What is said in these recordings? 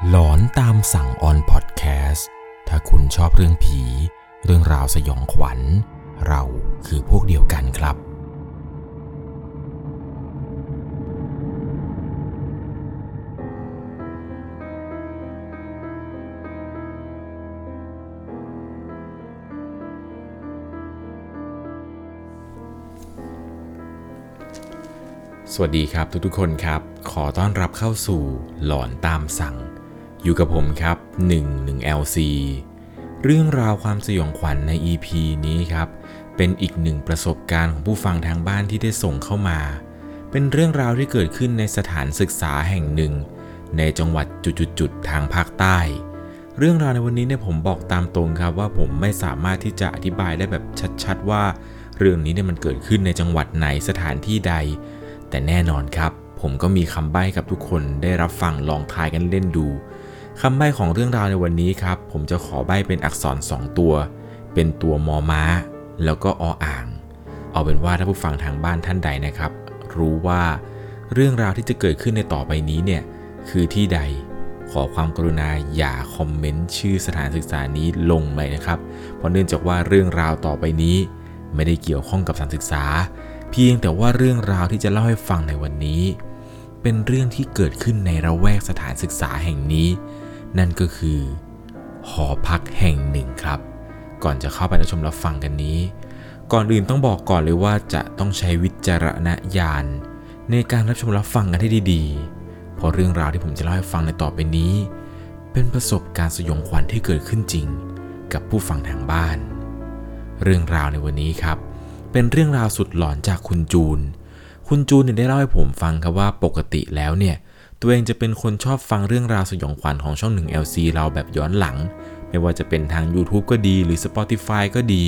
หลอนตามสั่งออนพอดแคสต์ถ้าคุณชอบเรื่องผี เรื่องราวสยองขวัญ เราคือพวกเดียวกันครับ สวัสดีครับทุกๆคนครับ ขอต้อนรับเข้าสู่หลอนตามสั่ง อยู่กับผมครับ 11 LC เรื่องราวความสยองขวัญใน EP นี้ครับ เป็นอีกหนึ่งประสบการณ์ของผู้ฟังทางบ้านที่ได้ส่งเข้ามา เป็นเรื่องราวที่เกิดขึ้นในสถานศึกษาแห่งหนึ่ง ในจังหวัดจุดๆทางภาคใต้ เรื่องราวในวันนี้เนี่ยผมบอกตามตรงครับว่าผมไม่สามารถที่จะอธิบายได้แบบชัดๆ ว่า เรื่องนี้เนี่ยมันเกิดขึ้นในจังหวัดไหนสถานที่ใด แต่แน่นอนครับ ผมก็มีคำใบ้กับทุกคนได้รับฟังลองทายกันเล่นดู คำใบ้ของเรื่องราวในวันนี้ครับ ผมจะขอใบ้เป็นอักษร 2 ตัว เป็นตัวมอม้า แล้วก็ออ่าง เอาเป็นว่าถ้าผู้ฟังทางบ้านท่านใดนะครับ รู้ว่าเรื่องราวที่จะเกิดขึ้นในต่อไปนี้เนี่ยคือที่ใดขอความกรุณาอย่าคอมเมนต์ชื่อสถานศึกษานี้ลงเลยนะครับ เพราะเนื่องจากว่าเรื่องราวต่อไปนี้ ไม่ได้เกี่ยวข้องกับสถานศึกษา เพียงแต่ว่าเรื่องราวที่จะเล่าให้ฟังในวันนี้ เป็นเรื่องที่เกิดขึ้นในระแวกสถานศึกษาแห่งนี้ นั่นก็คือ หอพักแห่งหนึ่งครับ ก่อนจะเข้าไปรับชมรับฟังกันนี้ ก่อนอื่นต้องบอกก่อนเลยว่าจะต้องใช้วิจารณญาณในการรับชมรับฟังกันให้ดีๆ เพราะเรื่องราวที่ผมจะเล่าให้ฟังในต่อไปนี้ เป็นประสบการณ์สยองขวัญที่เกิดขึ้นจริง กับผู้ฟังทางบ้าน เรื่องราวในวันนี้ครับ เป็นเรื่องราวสุดหลอนจากคุณจูน คุณจูนเนี่ยได้เล่าให้ผมฟังครับว่าปกติแล้วเนี่ย ตัวเองจะเป็นคนชอบฟังเรื่องราวสยองขวัญของช่อง 1 LC เราแบบย้อนหลัง ไม่ว่าจะเป็นทาง YouTube ก็ดีหรือ Spotify ก็ดี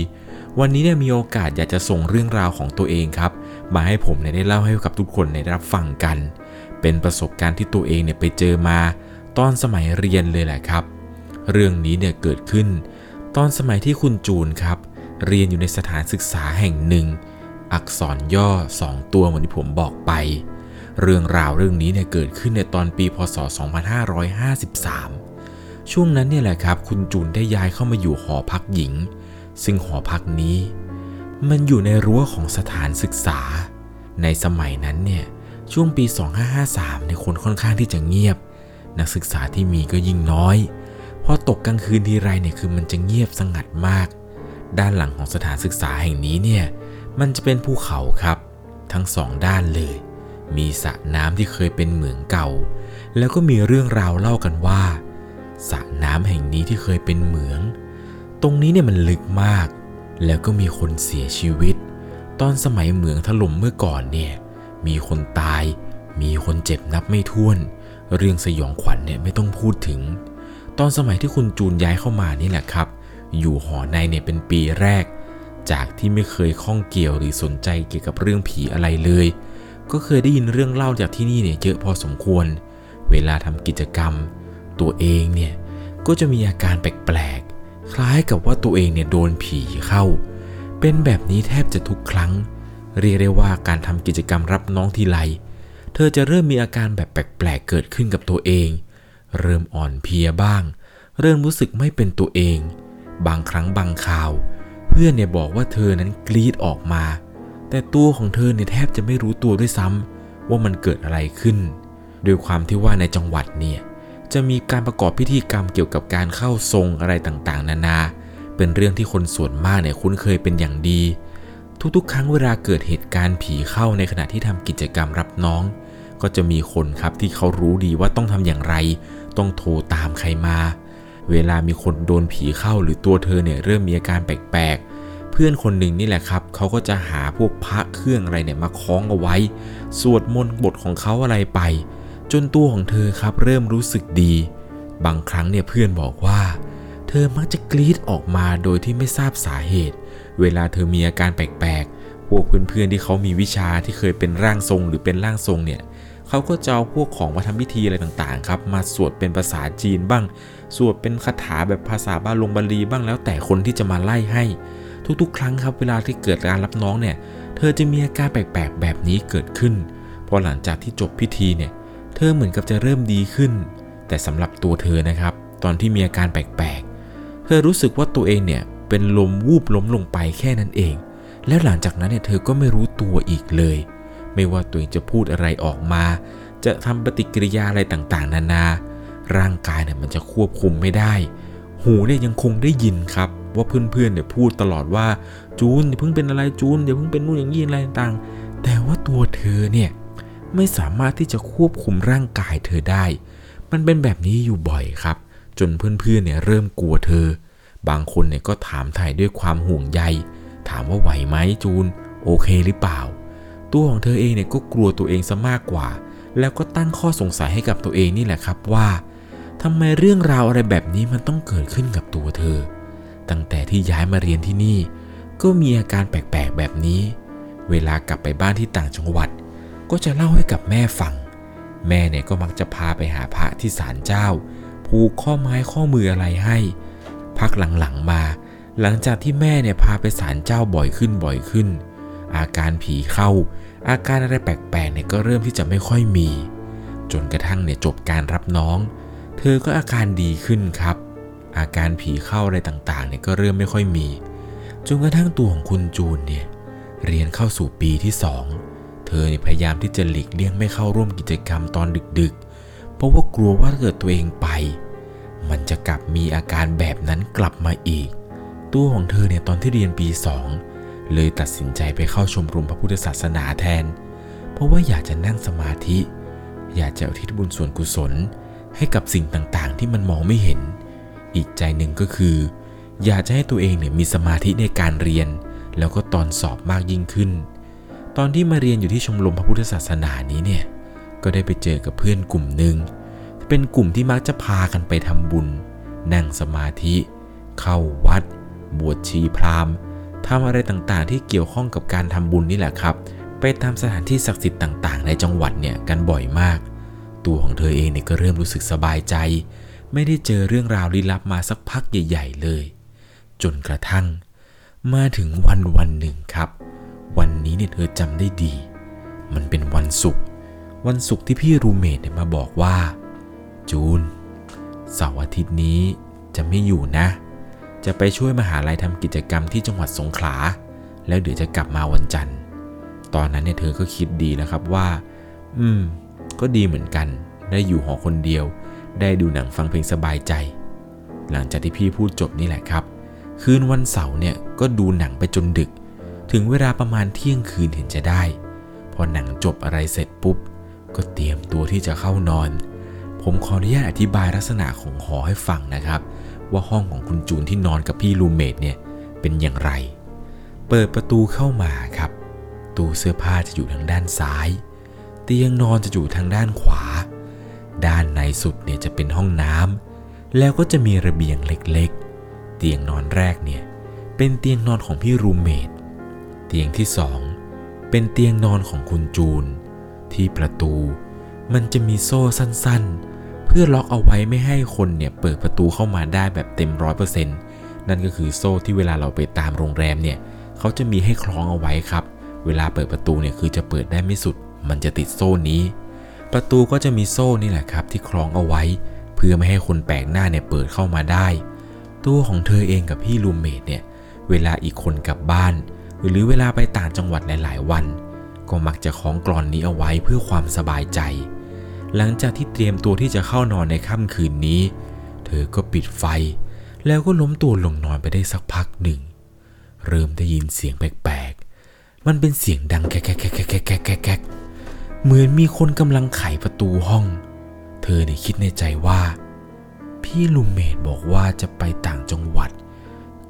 วันนี้เนี่ยมีโอกาสอยากจะส่งเรื่องราวของตัวเองครับ มาให้ผมเนี่ยได้เล่าให้กับทุกคนได้รับฟังกัน เป็นประสบการณ์ที่ตัวเองเนี่ยไปเจอมา ตอนสมัยเรียนเลยแหละครับ เรื่องนี้เนี่ยเกิดขึ้น ตอนสมัยที่คุณจูนครับ เรียนอยู่ในสถานศึกษาแห่งหนึ่ง อักษรย่อ 2 ตัวเหมือนที่ผมบอกไป เรื่องราวเรื่องนี้เนี่ยเกิดขึ้นในตอนปีพศ 2553 ช่วงนั้นเนี่ยแหละครับ คุณจูนได้ย้ายเข้ามาอยู่หอพักหญิง ซึ่งหอพักนี้ มันอยู่ในรั้วของสถานศึกษา ในสมัยนั้นเนี่ยช่วงปี 2553ในคนค่อนข้างที่จะเงียบ นักศึกษาที่มีก็ยิ่งน้อยพอตกกลางคืนทีไรเนี่ยคือมันจะเงียบสงัดมาก ด้านหลังของสถานศึกษาแห่งนี้เนี่ยมันจะเป็นภูเขาครับ ทั้งสองด้านเลย มีสระน้ำที่เคยเป็นเหมืองเก่า แล้วก็มีเรื่องราวเล่ากันว่าสระน้ำแห่งนี้ที่เคยเป็นเหมือง ตรงนี้เนี่ยมันลึกมาก แล้วก็มีคนเสียชีวิต ตอนสมัยเหมืองถล่มเมื่อก่อนเนี่ยมีคนตาย มีคนเจ็บนับไม่ถ้วน เรื่องสยองขวัญเนี่ยไม่ต้องพูดถึง ตอนสมัยที่คุณจูนย้ายเข้ามานี่แหละครับ อยู่หอในเนี่ยเป็นปีแรก จากที่ไม่เคยข้องเกี่ยวหรือสนใจเกี่ยวกับเรื่องผีอะไรเลย ก็เคยได้ยินเรื่องเล่าจากที่นี่เนี่ยเยอะพอสมควร เวลาทำกิจกรรม ตัวเองเนี่ยก็จะมีอาการแปลกๆ คล้ายกับว่าตัวเองเนี่ยโดนผีเข้า เป็นแบบนี้แทบจะทุกครั้ง เรียกได้ว่าการทำกิจกรรมรับน้องทีไร เธอจะเริ่มมีอาการแบบแปลกๆ เกิดขึ้นกับตัวเอง เริ่มอ่อนเพลียบ้าง เริ่มรู้สึกไม่เป็นตัวเอง บางครั้งบางคราว เพื่อนเนี่ยบอกว่าเธอนั้นกรีดออกมา แต่ตัวของเธอเนี่ยแทบจะไม่รู้ตัวด้วยซ้ำว่ามันเกิดอะไรขึ้น โดยความที่ว่าในจังหวัดเนี่ยจะมีการประกอบพิธีกรรมเกี่ยวกับการเข้าทรงอะไรต่างๆ นานา เป็นเรื่องที่คนส่วนมากเนี่ยคุ้นเคยเป็นอย่างดี ทุกๆ ครั้งเวลาเกิดเหตุการณ์ผีเข้าในขณะที่ทำกิจกรรมรับน้อง ก็จะมีคนครับที่เขารู้ดีว่าต้องทำอย่างไร ต้องโทรตามใครมา เวลามีคนโดนผีเข้าหรือตัวเธอเนี่ยเริ่มมีอาการแปลกๆ เพื่อนคนหนึ่งนี่แหละครับเขาก็จะหาพวกพระเครื่องอะไรเนี่ยมาคล้องเอาไว้ สวดมนต์บทของเขาอะไรไป จนตัวของเธอครับเริ่มรู้สึกดี บางครั้งเนี่ยเพื่อนบอกว่า เธอมักจะกรีดออกมาโดยที่ไม่ทราบสาเหตุ เวลาเธอมีอาการแปลกๆพวกเพื่อนๆที่เขามีวิชาที่เคยเป็นร่างทรงหรือเป็นร่างทรงเนี่ยเขาก็จะเอาพวกของมาทำพิธีอะไรต่างๆครับ มาสวดเป็นภาษาจีนบ้าง สวดเป็นคาถาแบบภาษาบาลงบาลีบ้างแล้วแต่คนที่จะมาไล่ให้ ทุกๆ ครั้งครับเวลาที่เกิดการรับน้องเนี่ย เธอจะมีอาการแปลกๆแบบนี้เกิดขึ้น พอหลังจากที่จบพิธีเนี่ย เธอเหมือนกับจะเริ่มดีขึ้น แต่สำหรับตัวเธอนะครับ ตอนที่มีอาการแปลกๆ เธอรู้สึกว่าตัวเองเนี่ยเป็นลมวูบล้มลงไปแค่นั้นเอง แล้วหลังจากนั้นเนี่ยเธอก็ไม่รู้ตัวอีกเลย ไม่ว่าตัวเองจะพูดอะไรออกมา จะทำปฏิกิริยาอะไรต่างๆ นานา ร่างกายเนี่ยมันจะควบคุมไม่ได้ หูเนี่ยยังคงได้ยินครับ ว่าเพื่อนๆเนี่ยพูดตลอดว่าจูนอย่าเพิ่งเป็นอะไรจูนอย่าเพิ่งเป็นนู่นอย่างนี้อะไรต่างๆ แต่ว่าตัวเธอเนี่ยไม่สามารถที่จะควบคุมร่างกายเธอได้ มันเป็นแบบนี้อยู่บ่อยครับ จนเพื่อนๆเนี่ยเริ่มกลัวเธอ บางคนเนี่ยก็ถามไถ่ด้วยความห่วงใย ถามว่าไหวไหมจูน โอเคหรือเปล่า ตัวของเธอเองเนี่ยก็กลัวตัวเองซะมากกว่า แล้วก็ตั้งข้อสงสัยให้กับตัวเองนี่แหละครับว่าทำไมเรื่องราวอะไรแบบนี้มันต้องเกิดขึ้นกับตัวเธอ ตั้งแต่ที่ย้ายมาเรียนที่นี่ ก็มีอาการแปลกๆแบบนี้ เวลากลับไปบ้านที่ต่างจังหวัด ก็จะเล่าให้กับแม่ฟัง แม่เนี่ยก็มักจะพาไปหาพระที่ศาลเจ้า ผูกข้อไม้ข้อมืออะไรให้ พักหลังๆมา หลังจากที่แม่เนี่ยพาไปศาลเจ้าบ่อยขึ้นบ่อยขึ้น อาการผีเข้า อาการอะไรแปลกๆเนี่ยก็เริ่มที่จะไม่ค่อยมี จนกระทั่งเนี่ยจบการรับน้อง เธอก็อาการดีขึ้นครับ อาการผีเข้าอะไรต่างๆเนี่ยก็เริ่มไม่ค่อยมี จนกระทั่งตัวของคุณจูนเนี่ยเรียนเข้าสู่ปีที่สองเธอเนี่ยพยายามที่จะหลีกเลี่ยงไม่เข้าร่วมกิจกรรมตอนดึกๆ เพราะว่ากลัวว่าถ้าเกิดตัวเองไป มันจะกลับมีอาการแบบนั้นกลับมาอีก ตัวของเธอเนี่ยตอนที่เรียนปีสองเลยตัดสินใจไปเข้าชมรมพระพุทธศาสนาแทน เพราะว่าอยากจะนั่งสมาธิ อยากจะอุทิศบุญส่วนกุศล ให้กับสิ่งต่างๆ ที่มันมองไม่เห็น อีกใจหนึ่งก็คือ อยากจะให้ตัวเองเนี่ยมีสมาธิในการเรียน แล้วก็ตอนสอบมากยิ่งขึ้น ตอนที่มาเรียนอยู่ที่ชมรมพระพุทธศาสนานี้เนี่ย ก็ได้ไปเจอกับเพื่อนกลุ่มหนึ่ง เป็นกลุ่มที่มักจะพากันไปทำบุญ นั่งสมาธิ เข้าวัด บวชชีพราหมณ์ทำอะไรต่างๆ ที่เกี่ยวข้องกับการทำบุญนี่แหละครับ ไปตามสถานที่ศักดิ์สิทธิ์ต่างๆ ในจังหวัดเนี่ยกันบ่อยมาก ตัวของเธอเองเนี่ยก็เริ่มรู้สึกสบายใจ ไม่ได้เจอเรื่องราวลี้ลับมาสักพักใหญ่ ๆ เลย จนกระทั่ง มาถึงวันวันหนึ่งครับ วันนี้เนี่ยเธอจำได้ดี มันเป็นวันศุกร์วันศุกร์ที่พี่รูเมทเนี่ยมาบอกว่า จูนเสาร์อาทิตย์นี้จะไม่อยู่นะ จะไปช่วยมหาลัยทำกิจกรรมที่จังหวัดสงขลา แล้วเดี๋ยวจะกลับมาวันจันทร์ ตอนนั้นเนี่ยเธอก็คิดดีแล้วครับว่า อืม ก็ดีเหมือนกัน ได้อยู่หอคนเดียว ได้ดูหนังฟังเพลงสบายใจ หลังจากที่พี่พูดจบนี่แหละครับ คืนวันเสาร์เนี่ยก็ดูหนังไปจนดึก ถึงเวลาประมาณเที่ยงคืนเห็นจะได้ พอหนังจบอะไรเสร็จปุ๊บ ก็เตรียมตัวที่จะเข้านอน ผมขออนุญาตอธิบายลักษณะของหอให้ฟังนะครับ ว่าห้องของคุณจูนที่นอนกับพี่รูเมทเนี่ยเป็นอย่างไร เปิดประตูเข้ามาครับตู้เสื้อผ้าจะอยู่ทางด้านซ้าย เตียงนอนจะอยู่ทางด้านขวา ด้านในสุดเนี่ยจะเป็นห้องน้ำแล้วก็จะมีระเบียงเล็กๆ เตียงนอนแรกเนี่ยเป็นเตียงนอนของพี่รูเมทเตียงที่สองเป็นเตียงนอนของคุณจูน ที่ประตูมันจะมีโซ่สั้นๆ เพื่อล็อกเอาไว้ไม่ให้คนเนี่ยเปิดประตูเข้ามาได้แบบเต็มร้อยเปอร์เซ็นต์นั่นก็คือโซ่ที่เวลาเราไปตามโรงแรมเนี่ยเขาจะมีให้คล้องเอาไว้ครับ เวลาเปิดประตูเนี่ยคือจะเปิดได้ไม่สุด มันจะติดโซ่นี้ ประตูก็จะมีโซ่นี่แหละครับ ที่คล้องเอาไว้ เพื่อไม่ให้คนแปลกหน้าเนี่ยเปิดเข้ามาได้ ตัวของเธอเองกับพี่รูมเมทเนี่ยเวลาอีกคนกลับบ้าน หรือเวลาไปต่างจังหวัดหลาย ๆ วัน ก็มักจะคล้องกรอนนี้เอาไว้เพื่อความสบายใจ หลังจากที่เตรียมตัวที่จะเข้านอนในค่ำคืนนี้ เธอก็ปิดไฟ แล้วก็ล้มตัวลงนอนไปได้สักพักหนึ่ง เริ่มได้ยินเสียงแปลกๆมันเป็นเสียงดังแก๊กแก๊กแก๊กแก๊กแก๊กแก๊กแก๊ก เหมือนมีคนกำลังไขประตูห้อง เธอเนี่ยคิดในใจว่า พี่ลุมเมดบอกว่าจะไปต่างจังหวัด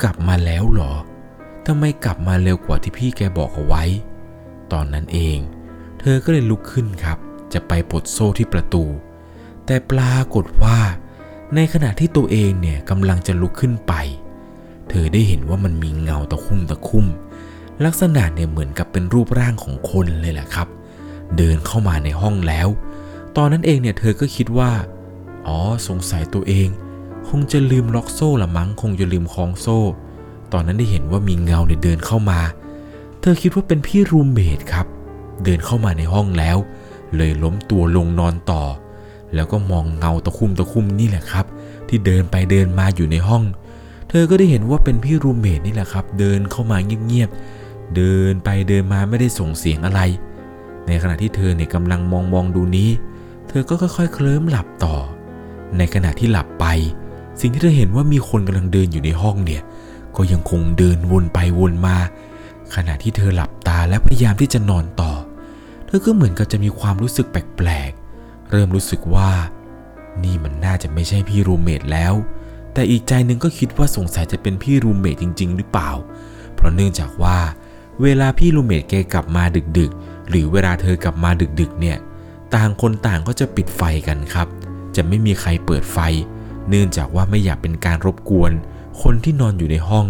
กลับมาแล้วหรอทำไมกลับมาเร็วกว่าที่พี่แกบอกเอาไว้ ตอนนั้นเอง เธอก็เลยลุกขึ้นครับ จะไปปลดโซ่ที่ประตู แต่ปรากฏว่า ในขณะที่ตัวเองเนี่ยกำลังจะลุกขึ้นไป เธอได้เห็นว่ามันมีเงาตะคุ่มตะคุ่ม ลักษณะเนี่ยเหมือนกับเป็นรูปร่างของคนเลยแหละครับเเดินเข้ามาในห้องแล้ว ตอนนั้นเองเนี่ยเธอก็คิดว่า อ๋อสงสัยตัวเอง คงจะลืมล็อกโซ่ละมั้งคงจะลืมคล้องโซ่ ตอนนั้นได้เห็นว่ามีเงาเนี่ยเดินเข้ามา เธอคิดว่าเป็นพี่รูมเมทครับ เดินเข้ามาในห้องแล้ว เลยล้มตัวลงนอนต่อ แล้วก็มองเงาตะคุ่มตะคุ่มนี่แหละครับ ที่เดินไปเดินมาอยู่ในห้อง เธอก็ได้เห็นว่าเป็นพี่รูมเมทนี่แหละครับ เดินเข้ามาเงียบๆเดินไปเดินมาไม่ได้ส่งเสียงอะไร ในขณะที่เธอเนี่ยกำลังมองมองดูนี้ เธอก็ค่อยๆ เคลิ้มหลับต่อ ในขณะที่หลับไป สิ่งที่เธอเห็นว่ามีคนกำลังเดินอยู่ในห้องเนี่ย ก็ยังคงเดินวนไปวนมา ขณะที่เธอหลับตาและพยายามที่จะนอนต่อ เธอก็เหมือนกับจะมีความรู้สึกแปลกๆ เริ่มรู้สึกว่า นี่มันน่าจะไม่ใช่พี่รูเมทแล้ว แต่อีกใจหนึ่งก็คิดว่าสงสัยจะเป็นพี่รูเมทจริง ๆ หรือเปล่า เพราะเนื่องจากว่า เวลาพี่รูเมทแกกลับมาดึกๆ หรือเวลาเธอกลับมาดึกๆเนี่ยต่างคนต่างก็จะปิดไฟกันครับ จะไม่มีใครเปิดไฟ เนื่องจากว่าไม่อยากเป็นการรบกวน คนที่นอนอยู่ในห้อง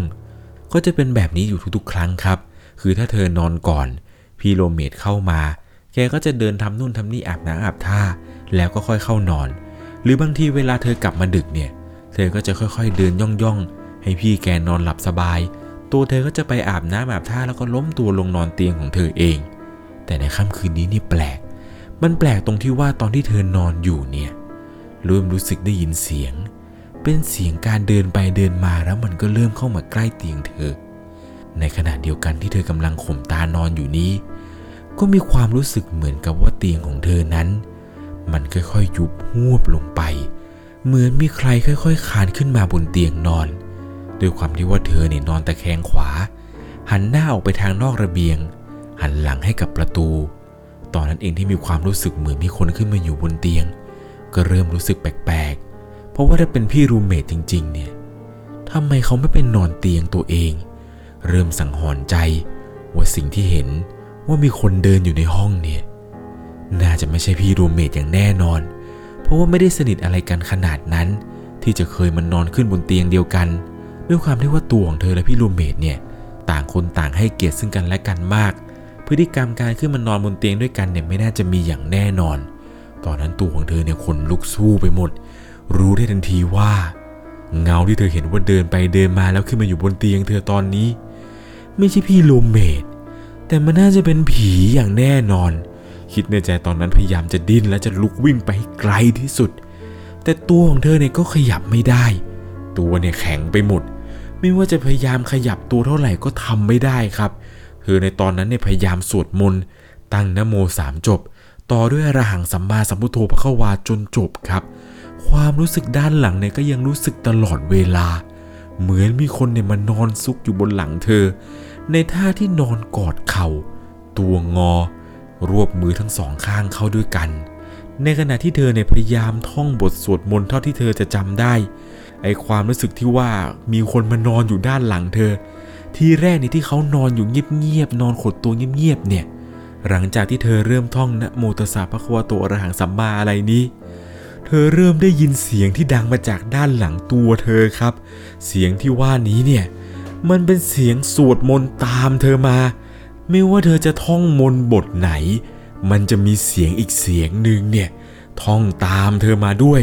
ก็จะเป็นแบบนี้อยู่ทุกๆ ครั้งครับ คือถ้าเธอนอนก่อน พี่โรเมทเข้ามา แกก็จะเดินทำนู่นทำนี่อาบน้ำอาบท่า แล้วก็ค่อยเข้านอน หรือบางทีเวลาเธอกลับมาดึกเนี่ย เธอก็จะค่อยๆเดินย่องๆ ให้พี่แกนอนหลับสบาย ตัวเธอก็จะไปอาบน้ำอาบท่าแล้วก็ล้มตัวลงนอนเตียงของเธอเอง แต่ในค่ำคืนนี้นี่แปลก มันแปลกตรงที่ว่าตอนที่เธอนอนอยู่เนี่ยเริ่มรู้สึกได้ยินเสียง เป็นเสียงการเดินไปเดินมาแล้วมันก็เริ่มเข้ามาใกล้เตียงเธอ ในขณะเดียวกันที่เธอกำลังข่มตานอนอยู่นี้ ก็มีความรู้สึกเหมือนกับว่าเตียงของเธอนั้น มันค่อยๆยุบหวบลงไป เหมือนมีใครค่อย ๆคานขึ้นมาบนเตียงนอน ด้วยความที่ว่าเธอเนี่ยนอนตะแคงขวา หันหน้าออกไปทางนอกระเบียง หันหลังให้กับประตู ตอนนั้นเองที่มีความรู้สึกเหมือนมีคนขึ้นมาอยู่บนเตียง ก็เริ่มรู้สึกแปลกๆ เพราะว่าถ้าเป็นพี่รูมเมทจริง ๆ เนี่ยทำไมเขาไม่เป็นนอนเตียงตัวเอง เริ่มสังหรณ์ใจ ว่าสิ่งที่เห็นว่ามีคนเดินอยู่ในห้องเนี่ย น่าจะไม่ใช่พี่รูมเมทอย่างแน่นอน เพราะว่าไม่ได้สนิทอะไรกันขนาดนั้น ที่จะเคยมานอนขึ้นบนเตียงเดียวกัน ด้วยความที่ว่าตัวของเธอและพี่รูมเมทเนี่ย ต่างคนต่างให้เกียรติซึ่งกันและกันมาก พฤติกรรมการขึ้นมานอนบนเตียงด้วยกันเนี่ยไม่น่าจะมีอย่างแน่นอน ตอนนั้นตัวของเธอเนี่ยขนลุกซู่ไปหมด รู้ได้ทันทีว่า เงาที่เธอเห็นว่าเดินไปเดินมาแล้วขึ้นมาอยู่บนเตียงเธอตอนนี้ ไม่ใช่พี่รูมเมทแต่มันน่าจะเป็นผีอย่างแน่นอน คิดในใจตอนนั้นพยายามจะดิ้นและจะลุกวิ่งไปให้ไกลที่สุด แต่ตัวของเธอเนี่ยก็ขยับไม่ได้ ตัวเนี่ยแข็งไปหมด ไม่ว่าจะพยายามขยับตัวเท่าไหร่ก็ทำไม่ได้ครับเเธอในตอนนั้นเนี่ยพยายามสวดมนต์ตั้งนโมสามจบ ต่อด้วยอรหังสัมมาสัมพุทโธพระควาจนจบครับ ความรู้สึกด้านหลังเนี่ยก็ยังรู้สึกตลอดเวลา เหมือนมีคนเนี่ยมานอนซุกอยู่บนหลังเธอ ในท่าที่นอนกอดเขา่า ตัวงอ รวบมือทั้งสองข้างเข้าด้วยกัน ในขณะที่เธอเนี่ยพยายามท่องบทสวดมนต์เท่าที่เธอจะจำได้ไอความรู้สึกที่ว่ามีคนมานอนอยู่ด้านหลังเธอ ทีแรกนี่ที่เขานอนอยู่เงียบๆนอนขดตัวเงียบๆเนี่ย หลังจากที่เธอเริ่มท่องนะโมตสสะพระควะโตอระหังสัมมาอะไรนี้ เธอเริ่มได้ยินเสียงที่ดังมาจากด้านหลังตัวเธอครับ เสียงที่ว่านี้เนี่ยมันเป็นเสียงสวดมนต์ตามเธอมา ไม่ว่าเธอจะท่องมนต์บทไหน มันจะมีเสียงอีกเสียงหนึ่งเนี่ยท่องตามเธอมาด้วย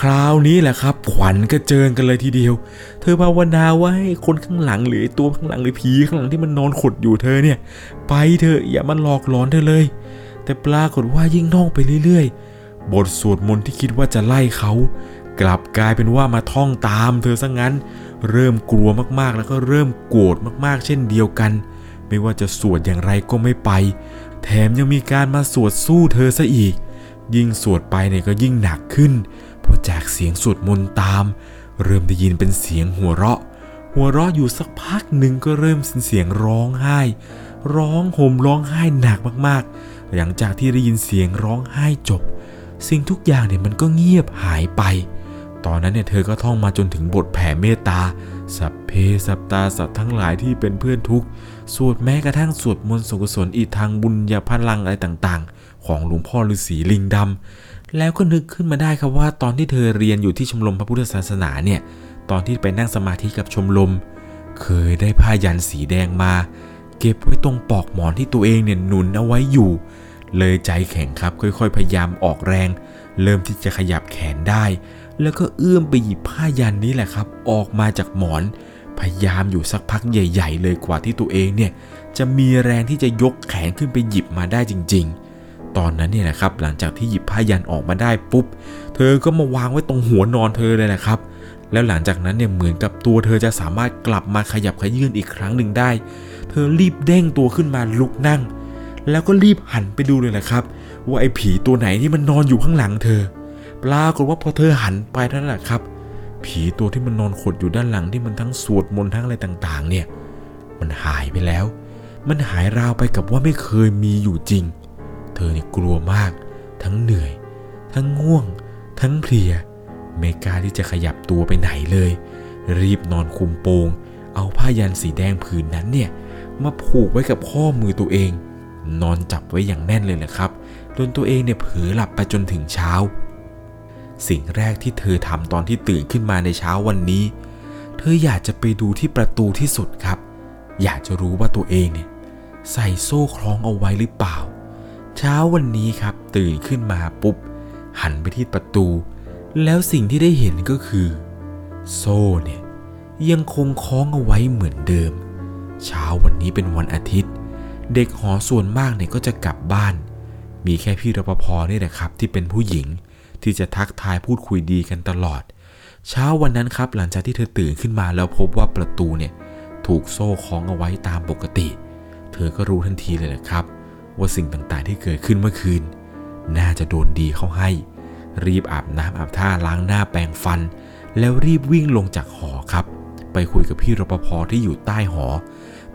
คราวนี้แหละครับ ขวัญกระเจิงกันเลยทีเดียว เธอภาวนาว่าให้คนข้างหลังหรือตัวข้างหลังหรือผีข้างหลังที่มันนอนขดอยู่เธอเนี่ย ไปเถอะอย่ามันหลอกหลอนเธอเลย แต่ปรากฏว่ายิ่งท่องไปเรื่อยๆ บทสวดมนต์ที่คิดว่าจะไล่เขา กลับกลายเป็นว่ามาท่องตามเธอซะงั้น เริ่มกลัวมากๆแล้วก็เริ่มโกรธมากๆ เช่นเดียวกัน ไม่ว่าจะสวดอย่างไรก็ไม่ไป แถมยังมีการมาสวดสู้เธอซะอีก ยิ่งสวดไปเนี่ยก็ยิ่งหนักขึ้น พราะจากเสียงสวดมนต์ตาม เริ่มได้ยินเป็นเสียงหัวเราะ หัวเราะอยู่สักพักหนึ่งก็เริ่มเป็นเสียงร้องไห้ ร้องห่มร้องไห้หนักมากๆ หลังจากที่ได้ยินเสียงร้องไห้จบ สิ่งทุกอย่างเนี่ยมันก็เงียบหายไป ตอนนั้นเนี่ยเธอก็ท่องมาจนถึงบทแผ่เมตตา สัพเพสัปตาสัตว์ทั้งหลายที่เป็นเพื่อนทุกสวดแม้กระทั่งสวดมนต์สุกุศลอีทางบุญญาพลังอะไรต่างๆ ของหลวงพ่อฤาษีลิงดำ แล้วก็นึกขึ้นมาได้ครับว่าตอนที่เธอเรียนอยู่ที่ชมรมพระพุทธศาสนาเนี่ย ตอนที่ไปนั่งสมาธิกับชมรม เคยได้ผ้ายันสีแดงมา เก็บไว้ตรงปลอกหมอนที่ตัวเองเนี่ยหนุนเอาไว้อยู่ เลยใจแข็งครับค่อย ๆ พยายามออกแรง เริ่มที่จะขยับแขนได้ แล้วก็เอื้อมไปหยิบผ้ายันนี้แหละครับ ออกมาจากหมอน พยายามอยู่สักพักใหญ่ ๆ เลยกว่าที่ตัวเองเนี่ยจะมีแรงที่จะยกแขนขึ้นไปหยิบมาได้จริง ๆ ตอนนั้นเนี่ยนะครับหลังจากที่หยิบผ้ายันออกมาได้ปุ๊บ เธอก็มาวางไว้ตรงหัวนอนเธอเลยแหละครับ แล้วหลังจากนั้นเนี่ยเหมือนกับตัวเธอจะสามารถกลับมาขยับขยื่นอีกครั้งหนึ่งได้ เธอรีบเด้งตัวขึ้นมาลุกนั่ง แล้วก็รีบหันไปดูเลยแหละครับ ว่าไอ้ผีตัวไหนที่มันนอนอยู่ข้างหลังเธอ ปรากฏว่าพอเธอหันไปนั่นแหละครับ ผีตัวที่มันนอนขดอยู่ด้านหลังที่มันทั้งสวดมนต์ทั้งอะไรต่างๆ เนี่ย มันหายไปแล้ว มันหายราวไปกับว่าไม่เคยมีอยู่จริง เธอเนี่ยกลัวมาก ทั้งเหนื่อย ทั้งง่วง ทั้งเพลีย ไม่กล้าที่จะขยับตัวไปไหนเลย รีบนอนคุมโปง เอาผ้ายันสีแดงผืนนั้นเนี่ยมาผูกไว้กับข้อมือตัวเอง นอนจับไว้อย่างแน่นเลยแหละครับจนตัวเองเนี่ยเผลอหลับไปจนถึงเช้า สิ่งแรกที่เธอทำตอนที่ตื่นขึ้นมาในเช้าวันนี้ เธออยากจะไปดูที่ประตูที่สุดครับ อยากจะรู้ว่าตัวเองเนี่ยใส่โซ่คล้องเอาไว้หรือเปล่า เช้าวันนี้ครับตื่นขึ้นมาปุ๊บ หันไปที่ประตู แล้วสิ่งที่ได้เห็นก็คือ โซ่เนี่ยยังคงคล้องเอาไว้เหมือนเดิม เช้าวันนี้เป็นวันอาทิตย์ เด็กหอส่วนมากเนี่ยก็จะกลับบ้าน มีแค่พี่รปภนี่แหละครับ ที่เป็นผู้หญิงที่จะทักทายพูดคุยดีกันตลอด เช้าวันนั้นครับหลังจากที่เธอตื่นขึ้นมาแล้วพบว่าประตูเนี่ยถูกโซ่คล้องเอาไว้ตามปกติ เธอก็รู้ทันทีเลยแหละครับ ว่าสิ่งต่างๆที่เกิดขึ้นเมื่อคืน น่าจะโดนดีเข้าให้ รีบอาบน้ำอาบท่าล้างหน้าแปรงฟัน แล้วรีบวิ่งลงจากหอครับ ไปคุยกับพี่รปภที่อยู่ใต้หอ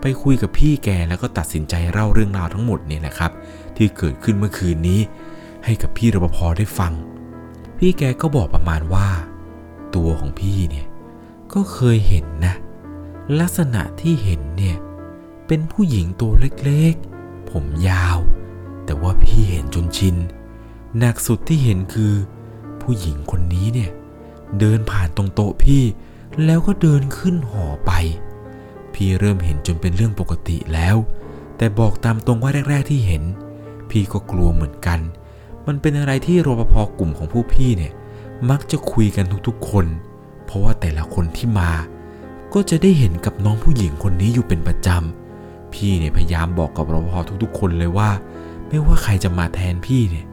ไปคุยกับพี่แกแล้วก็ตัดสินใจเล่าเรื่องราวทั้งหมดเนี่ยนะครับ ที่เกิดขึ้นเมื่อคืนนี้ ให้กับพี่รปภได้ฟัง พี่แกก็บอกประมาณว่า ตัวของพี่เนี่ยก็เคยเห็นนะ ลักษณะที่เห็นเนี่ยเป็นผู้หญิงตัวเล็กๆ ผมยาว แต่ว่าพี่เห็นจนชิน หนักสุดที่เห็นคือ ผู้หญิงคนนี้เนี่ย เดินผ่านตรงโต๊ะพี่ แล้วก็เดินขึ้นหอไป พี่เริ่มเห็นจนเป็นเรื่องปกติแล้ว แต่บอกตามตรงว่าแรก ๆ ที่เห็น พี่ก็กลัวเหมือนกัน มันเป็นอะไรที่รปภกลุ่มของผู้พี่เนี่ย มักจะคุยกันทุกๆคน เพราะว่าแต่ละคนที่มา ก็จะได้เห็นกับน้องผู้หญิงคนนี้อยู่เป็นประจำ พี่เนี่ยพยายามบอกกับรปภทุกๆ คนเลยว่า ไม่ว่าใครจะมาแทนพี่เนี่ย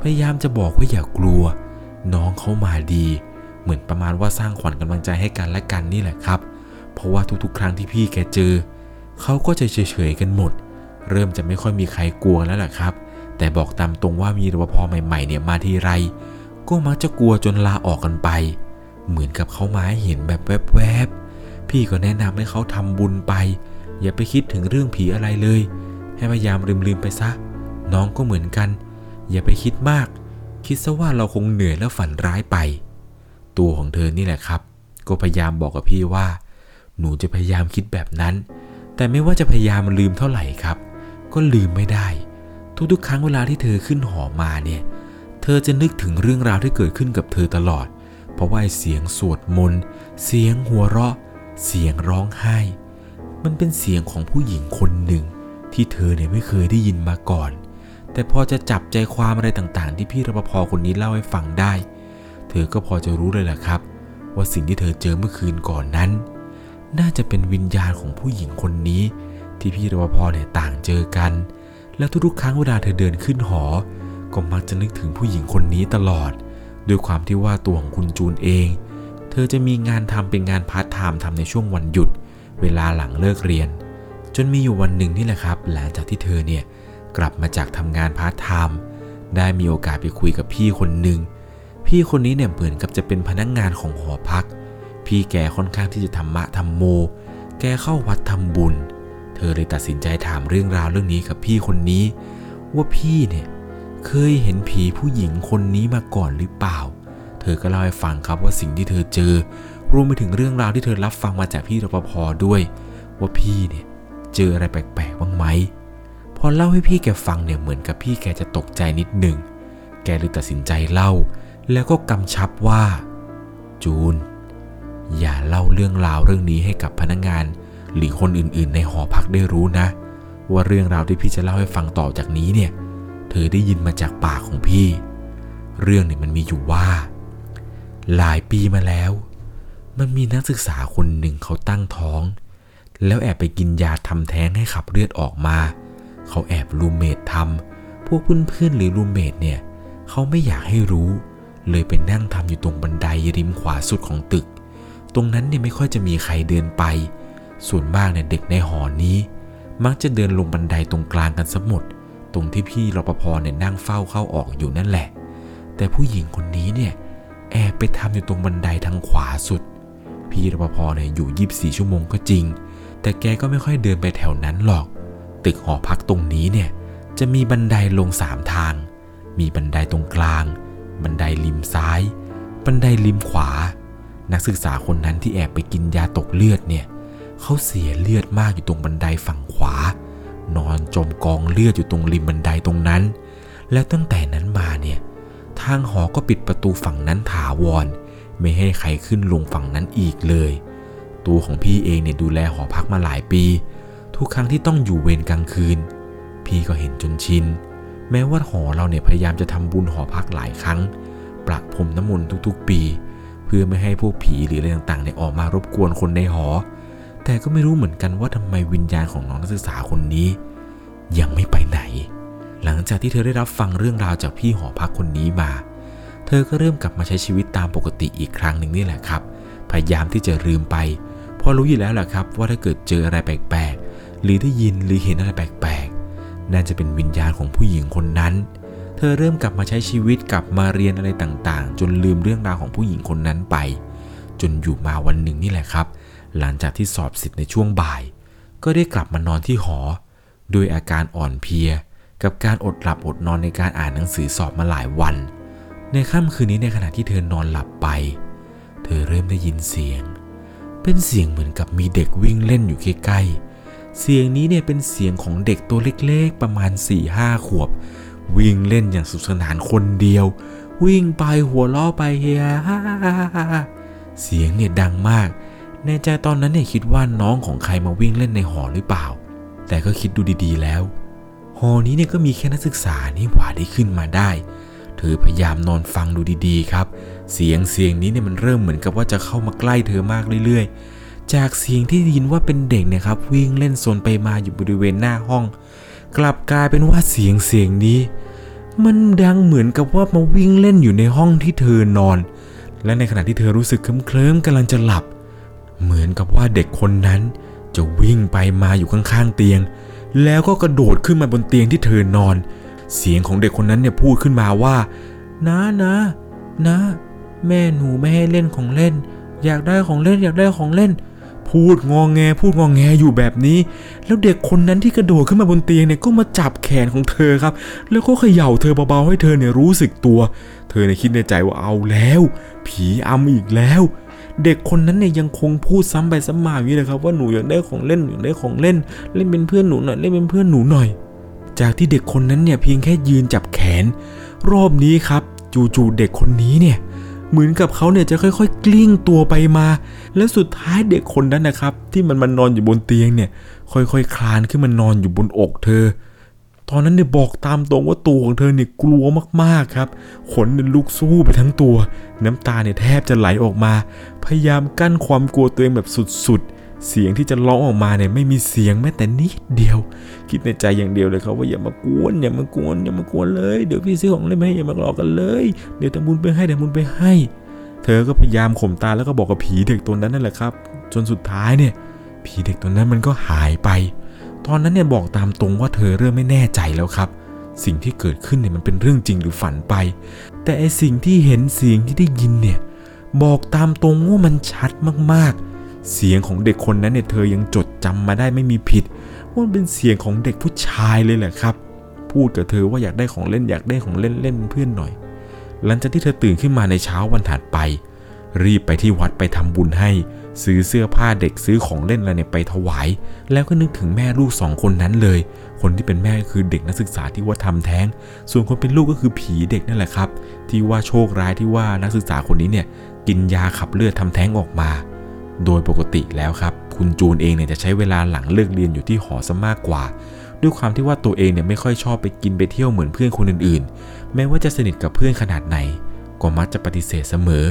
พยายามจะบอกว่าอย่ากลัว น้องเขามาดี เหมือนประมาณว่าสร้างขวัญกำลังใจให้กันและกันนี่แหละครับ เพราะว่าทุกๆ ครั้งที่พี่แกเจอเขาก็จะเฉยๆกันหมด เริ่มจะไม่ค่อยมีใครกลัวแล้วล่ะครับ แต่บอกตามตรงว่ามีรปภใหม่ๆเนี่ยมาทีไร ก็มักจะกลัวจนลาออกกันไป เหมือนกับเขามาให้เห็นแบบแวบๆพี่ก็แนะนำให้เขาทำบุญไป อย่าไปคิดถึงเรื่องผีอะไรเลย ให้พยายามลืมๆไปซะ น้องก็เหมือนกัน อย่าไปคิดมาก คิดซะว่าเราคงเหนื่อยและฝันร้ายไป ตัวของเธอนี่แหละครับ ก็พยายามบอกกับพี่ว่า หนูจะพยายามคิดแบบนั้น แต่ไม่ว่าจะพยายามลืมเท่าไหร่ครับ ก็ลืมไม่ได้ ทุกๆ ครั้งเวลาที่เธอขึ้นหอมาเนี่ย เธอจะนึกถึงเรื่องราวที่เกิดขึ้นกับเธอตลอด เพราะว่าเสียงสวดมนต์ เสียงหัวเราะ เสียงร้องไห้ มันเป็นเสียงของผู้หญิงคนหนึ่ง ที่เธอเนี่ยไม่เคยได้ยินมาก่อน แต่พอจะจับใจความอะไรต่างๆ ที่พี่รปภคนนี้เล่าให้ฟังได้ เธอก็พอจะรู้เลยแหละครับ ว่าสิ่งที่เธอเจอเมื่อคืนก่อนนั้น น่าจะเป็นวิญญาณของผู้หญิงคนนี้ ที่พี่รปภเนี่ยต่างเจอกัน แล้วทุกๆครั้งเวลาเธอเดินขึ้นหอ ก็มักจะนึกถึงผู้หญิงคนนี้ตลอด ด้วยความที่ว่าตัวของคุณจูนเอง เธอจะมีงานทำเป็นงานพาร์ทไทม์ทำในช่วงวันหยุด เวลาหลังเลิกเรียน จนมีอยู่วันหนึ่งนี่แหละครับ หลังจากที่เธอเนี่ยกลับมาจากทำงานพาร์ทไทม์ได้มีโอกาสไปคุยกับพี่คนหนึ่งพี่คนนี้เนี่ยเหมือนกับจะเป็นพนักงงานของหอพัก พี่แกค่อนข้างที่จะธรรมะธรรมโม แกเข้าวัดทำบุญ เธอเลยตัดสินใจถามเรื่องราวเรื่องนี้กับพี่คนนี้ ว่าพี่เนี่ยเคยเห็นผีผู้หญิงคนนี้มาก่อนหรือเปล่า เธอก็เล่าให้ฟังครับว่าสิ่งที่เธอเจอ รวมไปถึงเรื่องราวที่เธอรับฟังมาจากพี่รปภด้วย ว่าพี่เนี่ยเจออะไรแปลกๆบ้างไหมพอเล่าให้พี่แกฟังเนี่ยเหมือนกับพี่แกจะตกใจนิดหนึ่ง แกเลยตัดสินใจเล่า แล้วก็กำชับว่า จูน อย่าเล่าเรื่องราวเรื่องนี้ให้กับพนักงาน หรือคนอื่นๆ ในหอพักได้รู้นะ ว่าเรื่องราวที่พี่จะเล่าให้ฟังต่อจากนี้เนี่ย เธอได้ยินมาจากปากของพี่ เรื่องเนี่ยมันมีอยู่ว่า หลายปีมาแล้ว มันมีนักศึกษาคนหนึ่งเขาตั้งท้อง แล้วแอบไปกินยาทำแท้งให้ขับเลือดออกมา เขาแอบรูเมททำพวกเพื่อนๆหรือรูเมทเนี่ยเขาไม่อยากให้รู้ เลยไปนั่งทำอยู่ตรงบันไดริมขวาสุดของตึก ตรงนั้นเนี่ยไม่ค่อยจะมีใครเดินไป ส่วนมากเนี่ยเด็กในหอนี้ มักจะเดินลงบันไดตรงกลางกันสมดตรงที่พี่รปภเนี่ยนั่งเฝ้าเข้าออกอยู่นั่นแหละ แต่ผู้หญิงคนนี้เนี่ยแอบไปทำอยู่ตรงบันไดทางขวาสุด พี่รปภเนี่ยอยู่ 24 ชั่วโมงก็จริง แต่แกก็ไม่ค่อยเดินไปแถวนั้นหรอก ตึกหอพักตรงนี้เนี่ยจะมีบันไดลงสามทาง มีบันไดตรงกลาง บันไดริมซ้าย บันไดริมขวา นักศึกษาคนนั้นที่แอบไปกินยาตกเลือดเนี่ยเขาเสียเลือดมากอยู่ตรงบันไดฝั่งขวา นอนจมกองเลือดอยู่ตรงริมบันไดตรงนั้น แล้วตั้งแต่นั้นมาเนี่ยทางหอก็ปิดประตูฝั่งนั้นถาวร ไม่ให้ใครขึ้นลงฝั่งนั้นอีกเลย ตัวของพี่เองเนี่ยดูแลหอพักมาหลายปี ทุกครั้งที่ต้องอยู่เวรกลางคืน พี่ก็เห็นจนชิน แม้ว่าหอเราเนี่ยพยายามจะทำบุญหอพักหลายครั้ง ประพรมน้ำมนต์ทุกๆ ปี เพื่อไม่ให้พวกผีหรืออะไรต่างๆเนี่ยออกมารบกวนคนในหอ แต่ก็ไม่รู้เหมือนกันว่าทำไมวิญญาณของน้องนักศึกษาคนนี้ ยังไม่ไปไหน หลังจากที่เธอได้รับฟังเรื่องราวจากพี่หอพักคนนี้มา เธอก็เริ่มกลับมาใช้ชีวิตตามปกติอีกครั้งหนึ่งนี่แหละครับ พยายามที่จะลืมไป เพราะรู้อยู่แล้วแหละครับ ว่าถ้าเกิดเจออะไรแปลกๆ หรือได้ยินหรือเห็นอะไรแปลกๆ น่าจะเป็นวิญญาณของผู้หญิงคนนั้น เธอเริ่มกลับมาใช้ชีวิตกลับมาเรียนอะไรต่างๆ จนลืมเรื่องราวของผู้หญิงคนนั้นไป จนอยู่มาวันหนึ่งนี่แหละครับ หลังจากที่สอบเสร็จในช่วงบ่าย ก็ได้กลับมานอนที่หอโดยอาการอ่อนเพลีย กับการอดหลับอดนอนในการอ่านหนังสือสอบมาหลายวัน ในค่ำคืนนี้ในขณะที่เธอนอนหลับไป เธอเริ่มได้ยินเสียง เป็นเสียงเหมือนกับมีเด็กวิ่งเล่นอยู่ใกล้ๆ เสียงนี้เนี่ยเป็นเสียงของเด็กตัวเล็กๆ ประมาณ4ี่ห้าขวบ วิ่งเล่นอย่างสุขสนานคนเดียว วิ่งไปหัวล้อไปเฮียฮ่าเสียงเนี่ยดังมากในใจตอนนั้นเนี่ยคิดว่าน้องของใครมาวิ่งเล่นในหอหรือเปล่า แต่ก็คิดดูดีๆแล้ว หอนี้เนี่ยก็มีแค่นักศึกษานี่หว่าได้ขึ้นมาได้ เธอพยายามนอนฟังดูดีๆครับ เสียงเสียงนี้เนี่ยมันเริ่มเหมือนกับว่าจะเข้ามาใกล้เธอมากเรื่อยๆ จากเสียงที่ได้ยินว่าเป็นเด็กนี่ยครับ วิ่งเล่นโซนไปมาอยู่บริเวณหน้าห้อง กลับกลายเป็นว่าเสียงเสียงนี้ มันดังเหมือนกับว่ามาวิ่งเล่นอยู่ในห้องที่เธอนอน และในขณะที่เธอรู้สึกเคลิ้มๆกำลังจะหลับ เหมือนกับว่าเด็กคนนั้น จะวิ่งไปมาอยู่ข้างๆเตียง แล้วก็กระโดดขึ้นมาบนเตียงที่เธอนอน เสียงของเด็กคนนั้นเนี่ยพูดขึ้นมาว่านะนะนะ แม่หนูไม่ให้เล่นของเล่น อยากได้ของเล่นอยากได้ของเล่น พูดงองแง พูดงองแงอยู่แบบนี้ แล้วเด็กคนนั้นที่กระโดดขึ้นมาบนเตียงเนี่ยก็มาจับแขนของเธอครับ แล้วก็เขย่าเธอเบาๆให้เธอเนี่ยรู้สึกตัว เธอเนี่ยคิดในใจว่าเอาแล้ว ผีอำอีกแล้วเด็กคนนั้นเนี่ยยังคงพูดซ้ำไปซ้ำมาอย่างนี้เลยครับว่าหนูอยากได้ของเล่นหนูอยากได้ของเล่น เล่นเป็นเพื่อนหนูหน่อยเล่นเป็นเพื่อนหนูหน่อย จากที่เด็กคนนั้นเนี่ยเพียงแค่ยืนจับแขน รอบนี้ครับ จู่ๆเด็กคนนี้เนี่ย เหมือนกับเขาเนี่ยจะค่อยๆ กลิ้งตัวไปมา แล้วสุดท้ายเด็กคนนั้นนะครับ ที่มันมานอนอยู่บนเตียงเนี่ย ค่อยๆคลานขึ้นมานอนอยู่บนอกเธอ ตอนนั้นเนี่ยบอกตามตรงว่าตัวของเธอเนี่ยกลัวมากๆครับขนเนี่ยลุกสู้ไปทั้งตัว น้ำตาเนี่ยแทบจะไหลออกมา พยายามกั้นความกลัวตัวเองแบบสุดๆ เสียงที่จะร้องออกมาเนี่ยไม่มีเสียงแม้แต่นิดเดียว คิดในใจอย่างเดียวเลยครับว่าอย่ามากวนอย่ามากวนอย่ามากวนเลย เดี๋ยวพี่ซื้อของเล่นให้อย่ามาหลอกกันเลย เดี๋ยวทำบุญไปให้เดี๋ยวบุญไปให้ เธอก็พยายามข่มตาแล้วก็บอกกับผีเด็กตัวนั้นนั่นแหละครับ จนสุดท้ายเนี่ย ผีเด็กตัวนั้นมันก็หายไป ตอนนั้นเนี่ยบอกตามตรงว่าเธอเริ่มไม่แน่ใจแล้วครับ สิ่งที่เกิดขึ้นเนี่ยมันเป็นเรื่องจริงหรือฝันไป แต่ไอสิ่งที่เห็นเสียงที่ได้ยินเนี่ยบอกตามตรงว่ามันชัดมากๆ เสียงของเด็กคนนั้นเนี่ยเธอยังจดจำมาได้ไม่มีผิดว่ามันเป็นเสียงของเด็กผู้ชายเลยแหละครับ พูดกับเธอว่าอยากได้ของเล่นอยากได้ของเล่นเล่นเพื่อนหน่อย หลังจากที่เธอตื่นขึ้นมาในเช้าวันถัดไป รีบไปที่วัดไปทำบุญให้ ซื้อเสื้อผ้าเด็กซื้อของเล่นอะไรเนี่ยไปถวาย แล้วก็นึกถึงแม่ลูกสองคนนั้นเลย คนที่เป็นแม่ก็คือเด็กนักศึกษาที่ว่าทำแท้ง ส่วนคนเป็นลูกก็คือผีเด็กนั่นแหละครับ ที่ว่าโชคร้ายที่ว่านักศึกษาคนนี้เนี่ยกินยาขับเลือดทำแท้งออกมา โดยปกติแล้วครับ คุณจูนเองเนี่ยจะใช้เวลาหลังเลิกเรียนอยู่ที่หอซะมากกว่า ด้วยความที่ว่าตัวเองเนี่ยไม่ค่อยชอบไปกินไปเที่ยวเหมือนเพื่อนคนอื่นๆ แม้ว่าจะสนิทกับเพื่อนขนาดไหน ก็มักจะปฏิเสธเสมอ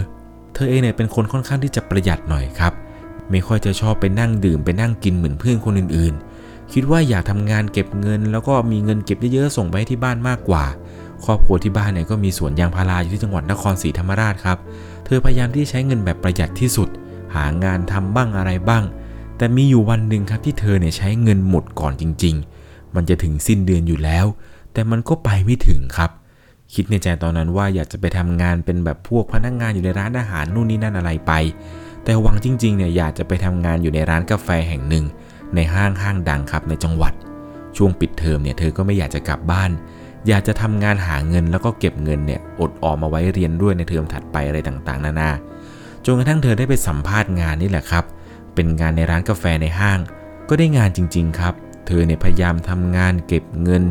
เธอเองเนี่ยเป็นคนค่อนข้างที่จะประหยัดหน่อยครับ ไม่ค่อยจะชอบไปนั่งดื่มไปนั่งกินเหมือนเพื่อนคนอื่นๆ คิดว่าอยากทำงานเก็บเงิน แล้วก็มีเงินเก็บเยอะๆส่งไปให้ที่บ้านมากกว่า ครอบครัวที่บ้านเนี่ยก็มีสวนยางพาราอยู่ที่จังหวัดนครศรีธรรมราชครับ เธอพยายามที่ใช้เงินแบบประหยัดที่สุด หางานทำบ้างอะไรบ้าง แต่มีอยู่วันหนึ่งครับที่เธอเนี่ยใช้เงินหมดก่อนจริง ๆ มันจะถึงสิ้นเดือนอยู่แล้ว แต่มันก็ไปไม่ถึงครับ คิดในใจตอนนั้นว่าอยากจะไปทำงานเป็นแบบพวกพนักงานอยู่ในร้านอาหารนู่นนี่นั่นอะไรไป แต่หวังจริงๆเนี่ยอยากจะไปทำงานอยู่ในร้านกาแฟแห่งหนึ่ง ในห้างห้างดังครับในจังหวัด ช่วงปิดเทอมเนี่ยเธอก็ไม่อยากจะกลับบ้านอยากจะทำงานหาเงินแล้วก็เก็บเงินเนี่ยอดออมมาไว้เรียนด้วยในเทอมถัดไปอะไรต่างๆ นานา จนกระทั่งเธอได้ไปสัมภาษณ์งานนี่แหละครับ เป็นงานในร้านกาแฟในห้าง ก็ได้งานจริง ๆ ครับ เธอเนี่ยพยายามทำงานเก็บเงิน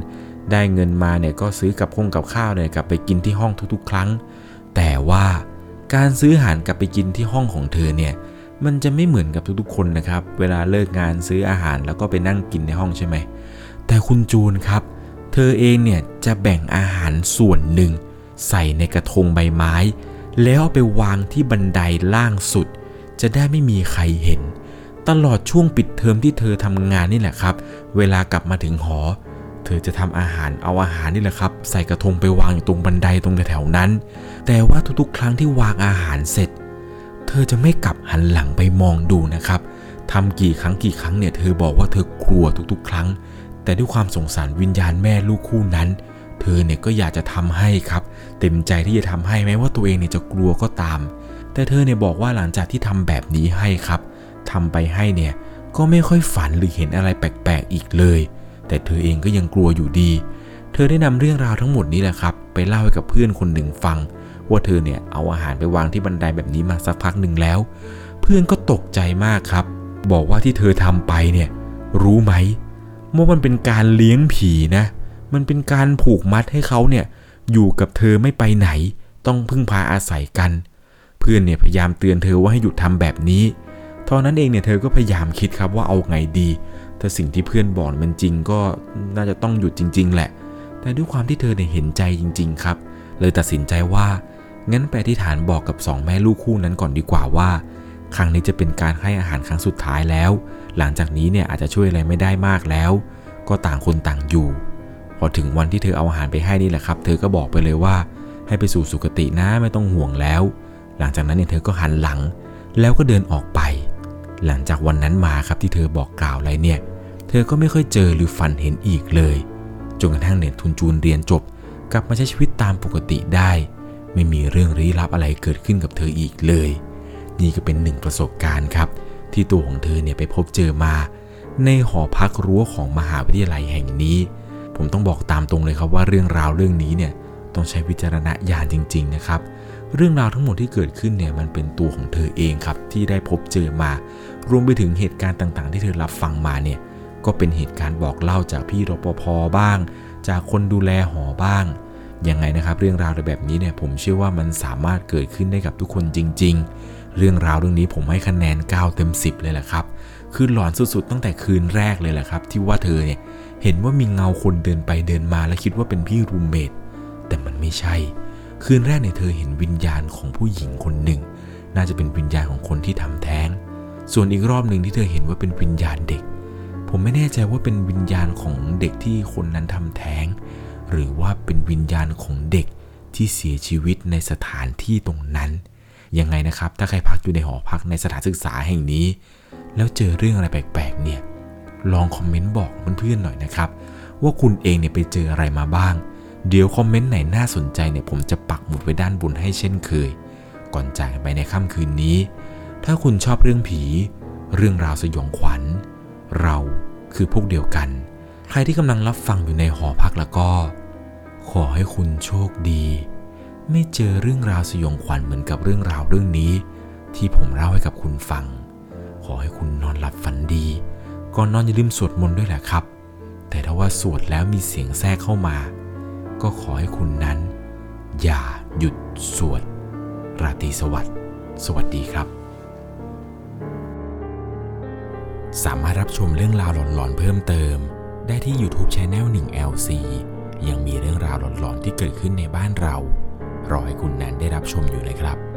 ได้เงินมาเนี่ยก็ซื้อกับคงกับข้าวเนี่ยกลับไปกินที่ห้องทุกๆ ครั้ง แต่ว่าการซื้ออาหารกลับไปกินที่ห้องของเธอเนี่ยมันจะไม่เหมือนกับทุกๆ คนนะครับ เวลาเลิกงานซื้ออาหารแล้วก็ไปนั่งกินในห้องใช่ไหม แต่คุณจูนครับ เธอเองเนี่ยจะแบ่งอาหารส่วนหนึ่งใส่ในกระทงใบไม้ แล้วไปวางที่บันไดล่างสุด จะได้ไม่มีใครเห็น ตลอดช่วงปิดเทอมที่เธอทำงานนี่แหละครับ เวลากลับมาถึงหอ เธอจะทำอาหารเอาอาหารนี่แหละครับ ใส่กระทงไปวางอยู่ตรงบันไดตรงแถวๆนั้น แต่ว่าทุกๆ ครั้งที่วางอาหารเสร็จ เธอจะไม่กลับหันหลังไปมองดูนะครับทำกี่ครั้งกี่ครั้งเนี่ยเธอบอกว่าเธอกลัวทุกๆ ครั้ง แต่ด้วยความสงสารวิญญาณแม่ลูกคู่นั้น เธอเนี่ยก็อยากจะทำให้ครับ เต็มใจที่จะทำให้แม้ว่าตัวเองเนี่ยจะกลัวก็ตาม แต่เธอเนี่ยบอกว่าหลังจากที่ทำแบบนี้ให้ครับทำไปให้เนี่ยก็ไม่ค่อยฝันหรือเห็นอะไรแปลกๆอีกเลย แต่เธอเองก็ยังกลัวอยู่ดี เธอได้นำเรื่องราวทั้งหมดนี้แหละครับ ไปเล่าให้กับเพื่อนคนหนึ่งฟัง ว่าเธอเนี่ยเอาอาหารไปวางที่บันไดแบบนี้มาสักพักหนึ่งแล้ว เพื่อนก็ตกใจมากครับ บอกว่าที่เธอทำไปเนี่ยรู้ไหมว่ามันเป็นการเลี้ยงผีนะ มันเป็นการผูกมัดให้เขาเนี่ย อยู่กับเธอไม่ไปไหน ต้องพึ่งพาอาศัยกัน เพื่อนเนี่ยพยายามเตือนเธอว่าให้หยุดทำแบบนี้ตอนนั้นเองเนี่ยเธอก็พยายามคิดครับว่าเอาไงดี ถ้าสิ่งที่เพื่อนบอกมันจริงก็น่าจะต้องหยุดจริง ๆ แหละ แต่ด้วยความที่เธอเนี่ยเห็นใจจริง ๆ ครับ เลยตัดสินใจว่างั้นไปที่ฐานบอกกับสองแม่ลูกคู่นั้นก่อนดีกว่าว่า ครั้งนี้จะเป็นการให้อาหารครั้งสุดท้ายแล้ว หลังจากนี้เนี่ยอาจจะช่วยอะไรไม่ได้มากแล้ว ก็ต่างคนต่างอยู่ พอถึงวันที่เธอเอาอาหารไปให้นี่แหละครับ เธอก็บอกไปเลยว่า ให้ไปสู่สุคตินะไม่ต้องห่วงแล้ว หลังจากนั้นเนี่ยเธอก็หันหลัง แล้วก็เดินออกไป หลังจากวันนั้นมาครับที่เธอบอกกล่าวอะไรเนี่ย เธอก็ไม่ค่อยเจอหรือฝันเห็นอีกเลยจนกระทั่งเนี่ยทุนจูนเรียนจบ กลับมาใช้ชีวิตตามปกติได้ ไม่มีเรื่องลี้ลับอะไรเกิดขึ้นกับเธออีกเลย นี่ก็เป็นหนึ่งประสบการณ์ครับ ที่ตัวของเธอเนี่ยไปพบเจอมา ในหอพักรั้วของมหาวิทยาลัยแห่งนี้ ผมต้องบอกตามตรงเลยครับว่าเรื่องราวเรื่องนี้เนี่ยต้องใช้วิจารณญาณจริง ๆ นะครับ เรื่องราวทั้งหมดที่เกิดขึ้นเนี่ยมันเป็นตัวของเธอเองครับที่ได้พบเจอมา รวมไปถึงเหตุการณ์ต่างๆ ที่เธอรับฟังมาเนี่ยก็เป็นเหตุการณ์บอกเล่าจากพี่รปภบ้าง จากคนดูแลหอบ้างยังไงนะครับเรื่องราวแบบนี้เนี่ยผมเชื่อว่ามันสามารถเกิดขึ้นได้กับทุกคนจริง ๆ เรื่องราวเรื่องนี้ผมให้คะแนน 9 เต็ม 10 เลยแหละครับ คือหลอนสุดๆ ตั้งแต่คืนแรกเลยแหละครับ ที่ว่าเธอเนี่ย เห็นว่ามีเงาคนเดินไปเดินมาและคิดว่าเป็นพี่รูมเมทแต่มันไม่ใช่ คืนแรกเนี่ยเธอเห็นวิญญาณของผู้หญิงคนหนึ่ง น่าจะเป็นวิญญาณของคนที่ทำแท้ง ส่วนอีกรอบหนึ่งที่เธอเห็นว่าเป็นวิญญาณเด็ก ผมไม่แน่ใจว่าเป็นวิญญาณของเด็กที่คนนั้นทำแท้ง หรือว่าเป็นวิญญาณของเด็กที่เสียชีวิตในสถานที่ตรงนั้น ยังไงนะครับ ถ้าใครพักอยู่ในหอพักในสถานศึกษาแห่งนี้ แล้วเจอเรื่องอะไรแปลกๆเนี่ย ลองคอมเมนต์บอกเพื่อนๆหน่อยนะครับ ว่าคุณเองเนี่ยไปเจออะไรมาบ้าง เดี๋ยวคอมเมนต์ไหนน่าสนใจเนี่ยผมจะปักหมุดไว้ด้านบนให้เช่นเคย ก่อนจากไปในค่ำคืนนี้ ถ้าคุณชอบเรื่องผี เรื่องราวสยองขวัญ เราคือพวกเดียวกัน ใครที่กำลังรับฟังอยู่ในหอพักแล้วก็ ขอให้คุณโชคดี ไม่เจอเรื่องราวสยองขวัญเหมือนกับเรื่องราวเรื่องนี้ ที่ผมเล่าให้กับคุณฟัง ขอให้คุณนอนหลับฝันดี ก่อนนอนอย่าลืมสวดมนต์ด้วยแหละครับ แต่ถ้าว่าสวดแล้วมีเสียงแทรกเข้ามา ก็ขอให้คุณนั้น อย่าหยุดสวด ราตรีสวัสดิ์สวัสดีครับ สามารถรับชมเรื่องราวหลอนๆเพิ่มเติม ได้ที่ YouTube c h anel 1 LC ยังมีเรื่องราวหลอนๆที่เกิดขึ้นในบ้านเรา รอให้คุณนั้นได้รับชมอยู่เลยครับ